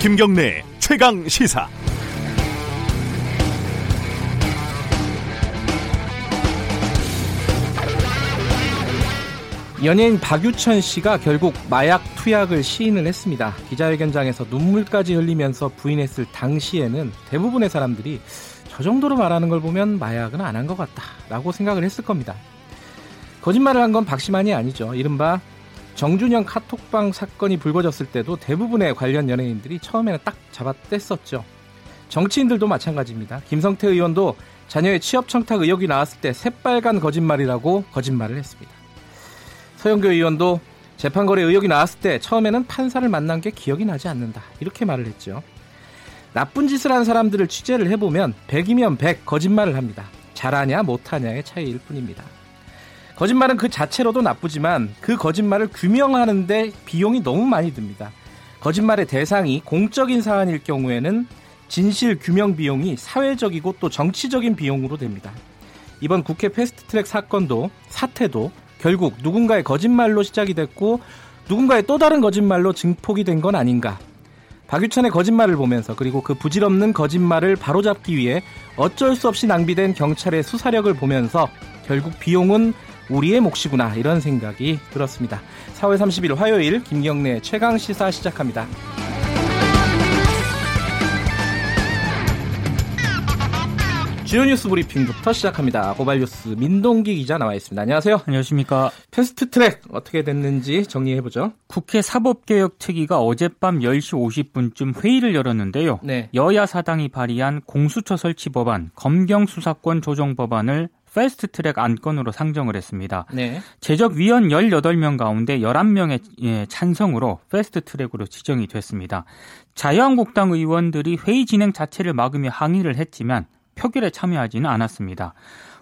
김경래 최강 시사. 연예인 박유천 씨가 결국 마약 투약을 시인을 했습니다. 기자회견장에서 눈물까지 흘리면서 부인했을 당시에는 대부분의 사람들이 저 정도로 말하는 걸 보면 마약은 안 한 것 같다라고 생각을 했을 겁니다. 거짓말을 한 건 박시만이 아니죠. 이른바 정준영 카톡방 사건이 불거졌을 때도 대부분의 관련 연예인들이 처음에는 딱 잡아뗐었죠. 정치인들도 마찬가지입니다. 김성태 의원도 자녀의 취업 청탁 의혹이 나왔을 때 새빨간 거짓말이라고 거짓말을 했습니다. 서영교 의원도 재판거래 의혹이 나왔을 때 처음에는 판사를 만난 게 기억이 나지 않는다. 이렇게 말을 했죠. 나쁜 짓을 한 사람들을 취재를 해보면 100이면 100 거짓말을 합니다. 잘하냐 못하냐의 차이일 뿐입니다. 거짓말은 그 자체로도 나쁘지만 그 거짓말을 규명하는데 비용이 너무 많이 듭니다. 거짓말의 대상이 공적인 사안일 경우에는 진실 규명 비용이 사회적이고 또 정치적인 비용으로 됩니다. 이번 국회 패스트 트랙 사건도 사태도 결국 누군가의 거짓말로 시작이 됐고 누군가의 또 다른 거짓말로 증폭이 된 건 아닌가. 박유천의 거짓말을 보면서 그리고 그 부질없는 거짓말을 바로잡기 위해 어쩔 수 없이 낭비된 경찰의 수사력을 보면서 결국 비용은 우리의 몫이구나 이런 생각이 들었습니다. 4월 30일 화요일 김경래 최강 시사 시작합니다. 주요 뉴스 브리핑부터 시작합니다. 고발 뉴스 민동기 기자 나와 있습니다. 안녕하세요. 안녕하십니까. 패스트 트랙 어떻게 됐는지 정리해 보죠. 국회 사법개혁특위가 어젯밤 10시 50분쯤 회의를 열었는데요. 네. 여야 사당이 발의한 공수처 설치 법안, 검경 수사권 조정 법안을 패스트 트랙 안건으로 상정을 했습니다. 네. 재적위원 18명 가운데 11명의 예, 찬성으로 패스트 트랙으로 지정이 됐습니다. 자유한국당 의원들이 회의 진행 자체를 막으며 항의를 했지만 표결에 참여하지는 않았습니다.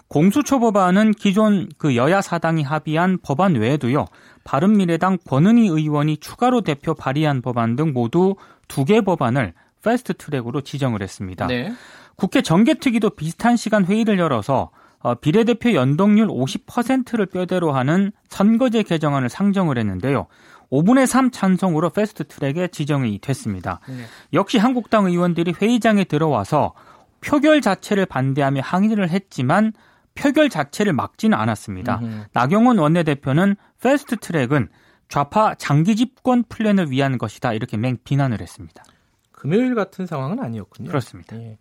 공수처 법안은 기존 그 여야 사당이 합의한 법안 외에도요. 바른미래당 권은희 의원이 추가로 대표 발의한 법안 등 모두 두 개 법안을 패스트 트랙으로 지정을 했습니다. 네. 국회 정개특위도 비슷한 시간 회의를 열어서 어, 비례대표 연동률 50%를 뼈대로 하는 선거제 개정안을 상정을 했는데요. 5분의 3 찬성으로 패스트 트랙에 지정이 됐습니다. 네. 역시 한국당 의원들이 회의장에 들어와서 표결 자체를 반대하며 항의를 했지만 표결 자체를 막지는 않았습니다. 음흠. 나경원 원내대표는 패스트 트랙은 좌파 장기 집권 플랜을 위한 것이다 이렇게 맹 비난을 했습니다. 금요일 같은 상황은 아니었군요. 그렇습니다. 예.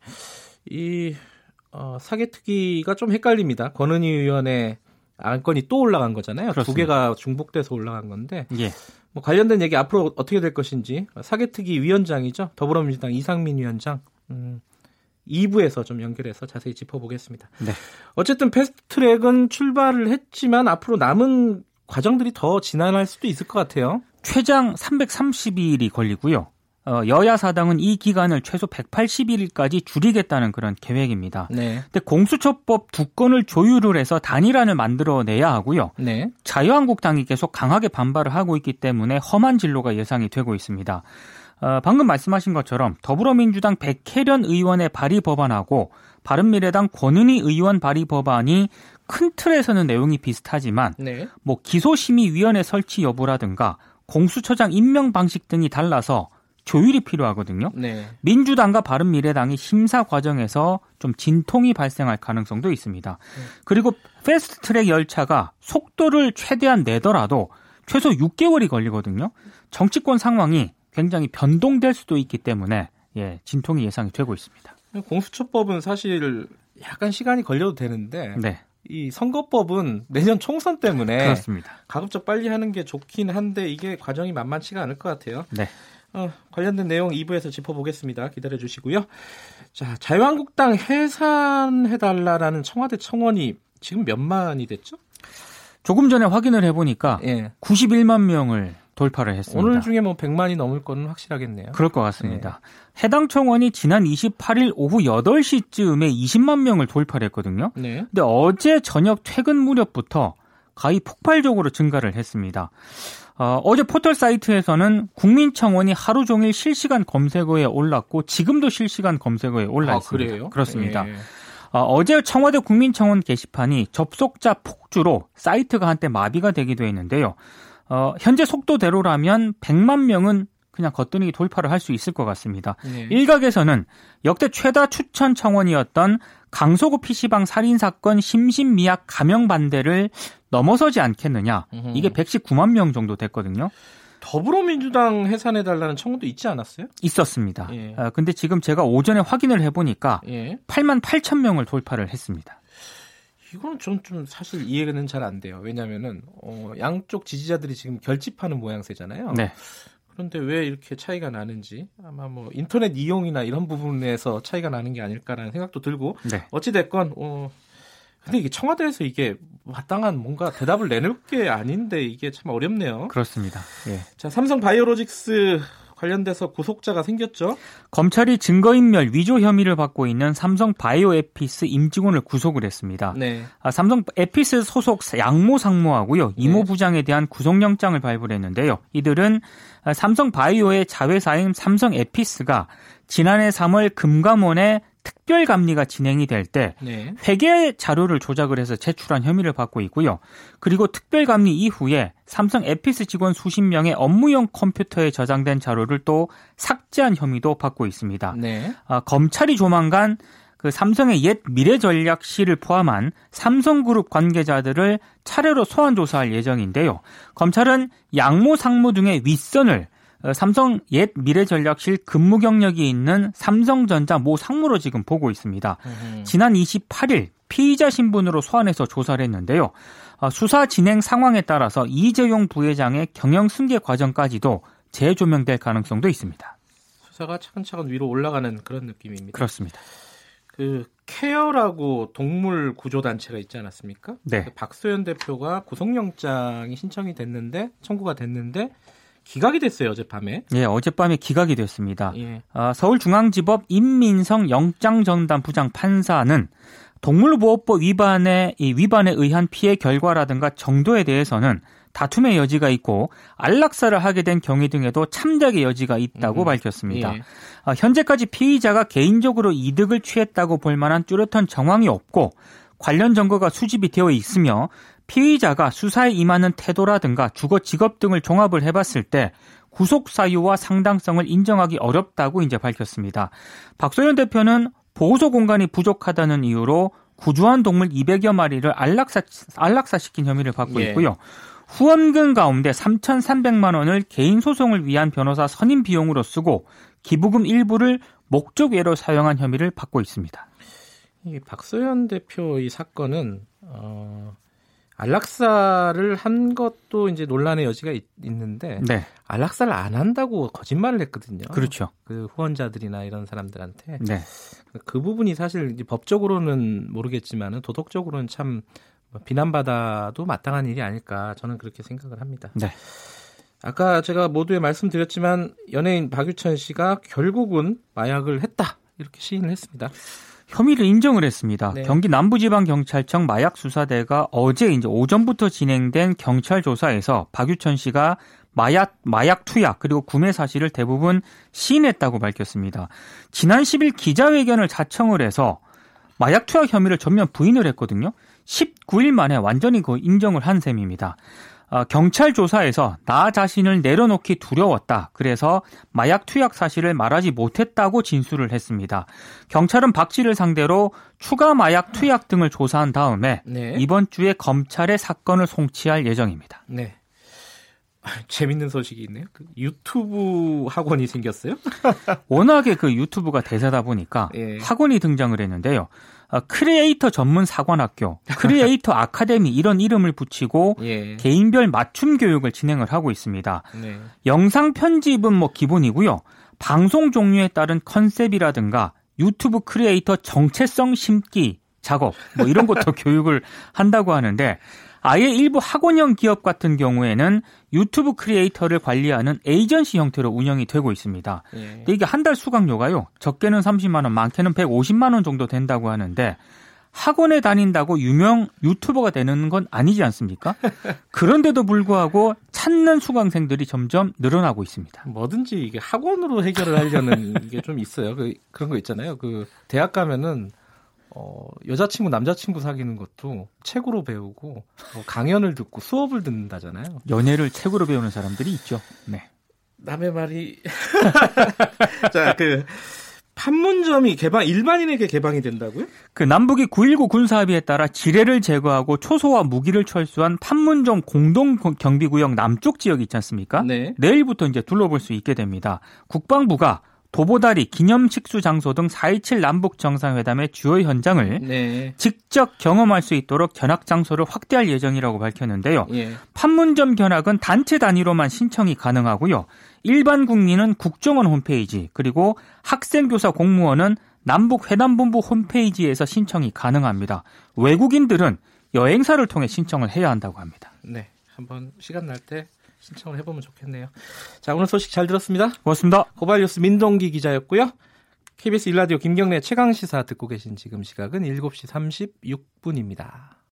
이 어, 사개특위가 좀 헷갈립니다. 권은희 의원의 안건이 또 올라간 거잖아요. 그렇습니다. 두 개가 중복돼서 올라간 건데 예. 뭐 관련된 얘기 앞으로 어떻게 될 것인지 사개특위 위원장이죠. 더불어민주당 이상민 위원장 음, 2부에서 좀 연결해서 자세히 짚어보겠습니다. 네. 어쨌든 패스트트랙은 출발을 했지만 앞으로 남은 과정들이 더 지난할 수도 있을 것 같아요. 최장 330일이 걸리고요. 어, 여야 사당은 이 기간을 최소 180일까지 줄이겠다는 그런 계획입니다. 네. 근데 공수처법 두 건을 조율을 해서 단일안을 만들어내야 하고요. 네. 자유한국당이 계속 강하게 반발을 하고 있기 때문에 험한 진로가 예상이 되고 있습니다. 어, 방금 말씀하신 것처럼 더불어민주당 백혜련 의원의 발의 법안하고 바른미래당 권은희 의원 발의 법안이 큰 틀에서는 내용이 비슷하지만 네. 뭐 기소심의위원회 설치 여부라든가 공수처장 임명 방식 등이 달라서 조율이 필요하거든요. 네. 민주당과 바른미래당이 심사 과정에서 좀 진통이 발생할 가능성도 있습니다. 네. 그리고 패스트트랙 열차가 속도를 최대한 내더라도 최소 6개월이 걸리거든요. 정치권 상황이 굉장히 변동될 수도 있기 때문에 예, 진통이 예상이 되고 있습니다. 공수처법은 사실 약간 시간이 걸려도 되는데 네. 이 선거법은 내년 총선 때문에 그렇습니다. 가급적 빨리 하는 게 좋긴 한데 이게 과정이 만만치가 않을 것 같아요. 네. 어, 관련된 내용 2부에서 짚어보겠습니다. 기다려 주시고요. 자, 자유한국당 해산해달라라는 청와대 청원이 지금 몇만이 됐죠? 조금 전에 확인을 해보니까 예. 91만 명을 돌파를 했습니다. 오늘 중에 뭐 100만이 넘을 거는 확실하겠네요. 그럴 것 같습니다. 네. 해당 청원이 지난 28일 오후 8시쯤에 20만 명을 돌파를 했거든요. 네. 근데 어제 저녁 퇴근 무렵부터 가히 폭발적으로 증가를 했습니다. 어, 어제 포털 사이트에서는 국민청원이 하루 종일 실시간 검색어에 올랐고 지금도 실시간 검색어에 올라 아, 있습니다. 그래요? 그렇습니다. 예. 어, 제 청와대 국민청원 게시판이 접속자 폭주로 사이트가 한때 마비가 되기도 했는데요. 어, 현재 속도대로라면 100만 명은 그냥 거뜬히 돌파를 할 수 있을 것 같습니다. 네. 일각에서는 역대 최다 추천 청원이었던 강서구 PC방 살인 사건 심신 미약 감형 반대를 넘어서지 않겠느냐. 이게 119만 명 정도 됐거든요. 더불어민주당 해산해 달라는 청구도 있지 않았어요? 있었습니다. 예. 아, 근데 지금 제가 오전에 확인을 해 보니까 예. 8만 8천 명을 돌파를 했습니다. 이거는 좀, 좀 사실 이해는 잘 안 돼요. 왜냐면은, 어, 양쪽 지지자들이 지금 결집하는 모양새잖아요. 네. 그런데 왜 이렇게 차이가 나는지 아마 뭐 인터넷 이용이나 이런 부분에서 차이가 나는 게 아닐까라는 생각도 들고 네. 어찌 됐건 어 근데 이게 청와대에서 이게 마땅한 뭔가 대답을 내놓을 게 아닌데 이게 참 어렵네요. 그렇습니다. 예. 자 삼성 바이오로직스 관련돼서 구속자가 생겼죠. 검찰이 증거인멸 위조 혐의를 받고 있는 삼성 바이오에피스 임직원을 구속을 했습니다. 네. 아, 삼성 에피스 소속 양모 상무하고요 이모 네. 부장에 대한 구속영장을 발부를 했는데요. 이들은 삼성 바이오의 자회사인 삼성 에피스가 지난해 3월 금감원에 특별 감리가 진행이 될때 네. 회계 자료를 조작을 해서 제출한 혐의를 받고 있고요. 그리고 특별 감리 이후에 삼성 에피스 직원 수십 명의 업무용 컴퓨터에 저장된 자료를 또 삭제한 혐의도 받고 있습니다. 네. 아, 검찰이 조만간 그 삼성의 옛 미래전략실을 포함한 삼성그룹 관계자들을 차례로 소환 조사할 예정인데요. 검찰은 양모 상무 등의 윗선을 어, 삼성 옛 미래전략실 근무 경력이 있는 삼성전자 모 상무로 지금 보고 있습니다. 음. 지난 28일 피의자 신분으로 소환해서 조사를 했는데요. 어, 수사 진행 상황에 따라서 이재용 부회장의 경영 승계 과정까지도 재조명될 가능성도 있습니다. 수사가 차근차근 위로 올라가는 그런 느낌입니다. 그렇습니다. 그 케어라고 동물 구조 단체가 있지 않았습니까? 네. 그 박소연 대표가 구속영장이 신청이 됐는데 청구가 됐는데 기각이 됐어요 어젯밤에. 예, 어젯밤에 기각이 됐습니다. 예. 아, 서울중앙지법 임민성 영장전담 부장 판사는 동물보호법 위반에 이 위반에 의한 피해 결과라든가 정도에 대해서는 다툼의 여지가 있고 안락사를 하게 된 경위 등에도 참작의 여지가 있다고 음, 밝혔습니다. 예. 아, 현재까지 피의자가 개인적으로 이득을 취했다고 볼 만한 뚜렷한 정황이 없고 관련 증거가 수집이 되어 있으며 피의자가 수사에 임하는 태도라든가 주거 직업 등을 종합을 해봤을 때 구속 사유와 상당성을 인정하기 어렵다고 이제 밝혔습니다. 박소연 대표는 보호소 공간이 부족하다는 이유로 구조한 동물 200여 마리를 안락사, 안락사시킨 혐의를 받고 예. 있고요. 후원금 가운데 3,300만 원을 개인 소송을 위한 변호사 선임 비용으로 쓰고 기부금 일부를 목적 외로 사용한 혐의를 받고 있습니다. 이 박소연 대표 이 사건은 어, 안락사를 한 것도 이제 논란의 여지가 있, 는데 네. 안락사를 안 한다고 거짓말을 했거든요. 그렇죠. 그 후원자들이나 이런 사람들한테 네. 그 부분이 사실 법적으로는 모르겠지만은 도덕적으로는 참 비난받아도 마땅한 일이 아닐까 저는 그렇게 생각을 합니다. 네. 아까 제가 모두에 말씀드렸지만 연예인 박유천 씨가 결국은 마약을 했다 이렇게 시인을 했습니다. 혐의를 인정을 했습니다. 네. 경기 남부지방경찰청 마약수사대가 어제 이제 오전부터 진행된 경찰 조사에서 박유천 씨가 마약 마약 투약 그리고 구매 사실을 대부분 시인했다고 밝혔습니다. 지난 10일 기자회견을 자청을 해서 마약 투약 혐의를 전면 부인을 했거든요. 19일 만에 완전히 그 인정을 한 셈입니다. 어, 경찰 조사에서 나 자신을 내려놓기 두려웠다. 그래서 마약 투약 사실을 말하지 못했다고 진술을 했습니다. 경찰은 박 씨를 상대로 추가 마약 투약 등을 조사한 다음에 네. 이번 주에 검찰에 사건을 송치할 예정입니다. 네. 재밌는 소식이 있네요. 그 유튜브 학원이 생겼어요? 워낙에 그 유튜브가 대세다 보니까 예. 학원이 등장을 했는데요. 어, 크리에이터 전문 사관학교, 크리에이터 아카데미 이런 이름을 붙이고 예. 개인별 맞춤 교육을 진행을 하고 있습니다. 네. 영상 편집은 뭐 기본이고요. 방송 종류에 따른 컨셉이라든가 유튜브 크리에이터 정체성 심기 작업 뭐 이런 것도 교육을 한다고 하는데 아예 일부 학원형 기업 같은 경우에는 유튜브 크리에이터를 관리하는 에이전시 형태로 운영이 되고 있습니다. 예. 근데 이게 한 달 수강료가요. 적게는 30만 원, 많게는 150만 원 정도 된다고 하는데 학원에 다닌다고 유명 유튜버가 되는 건 아니지 않습니까? 그런데도 불구하고 찾는 수강생들이 점점 늘어나고 있습니다. 뭐든지 이게 학원으로 해결을 하려는 게좀 있어요. 그, 그런 거 있잖아요. 그 대학 가면은 어, 여자친구, 남자친구 사귀는 것도 책으로 배우고 뭐 강연을 듣고 수업을 듣는다잖아요. 연애를 책으로 배우는 사람들이 있죠. 네. 남의 말이 자, 그 판문점이 개방 일반인에게 개방이 된다고요? 그 남북이 9.19 군사 합의에 따라 지뢰를 제거하고 초소와 무기를 철수한 판문점 공동 경비구역 남쪽 지역이 있지 않습니까? 네. 내일부터 이제 둘러볼 수 있게 됩니다. 국방부가 도보다리, 기념식수 장소 등 4.27 남북 정상회담의 주요 현장을 네. 직접 경험할 수 있도록 견학 장소를 확대할 예정이라고 밝혔는데요. 예. 판문점 견학은 단체 단위로만 신청이 가능하고요. 일반 국민은 국정원 홈페이지 그리고 학생 교사 공무원은 남북 회담본부 홈페이지에서 신청이 가능합니다. 외국인들은 여행사를 통해 신청을 해야 한다고 합니다. 네. 한번 시간 날 때 신청을 해보면 좋겠네요. 자, 오늘 소식 잘 들었습니다. 고맙습니다. 고발뉴스 민동기 기자였고요. KBS 일라디오 김경래 최강 시사 듣고 계신 지금 시각은 7시 36분입니다.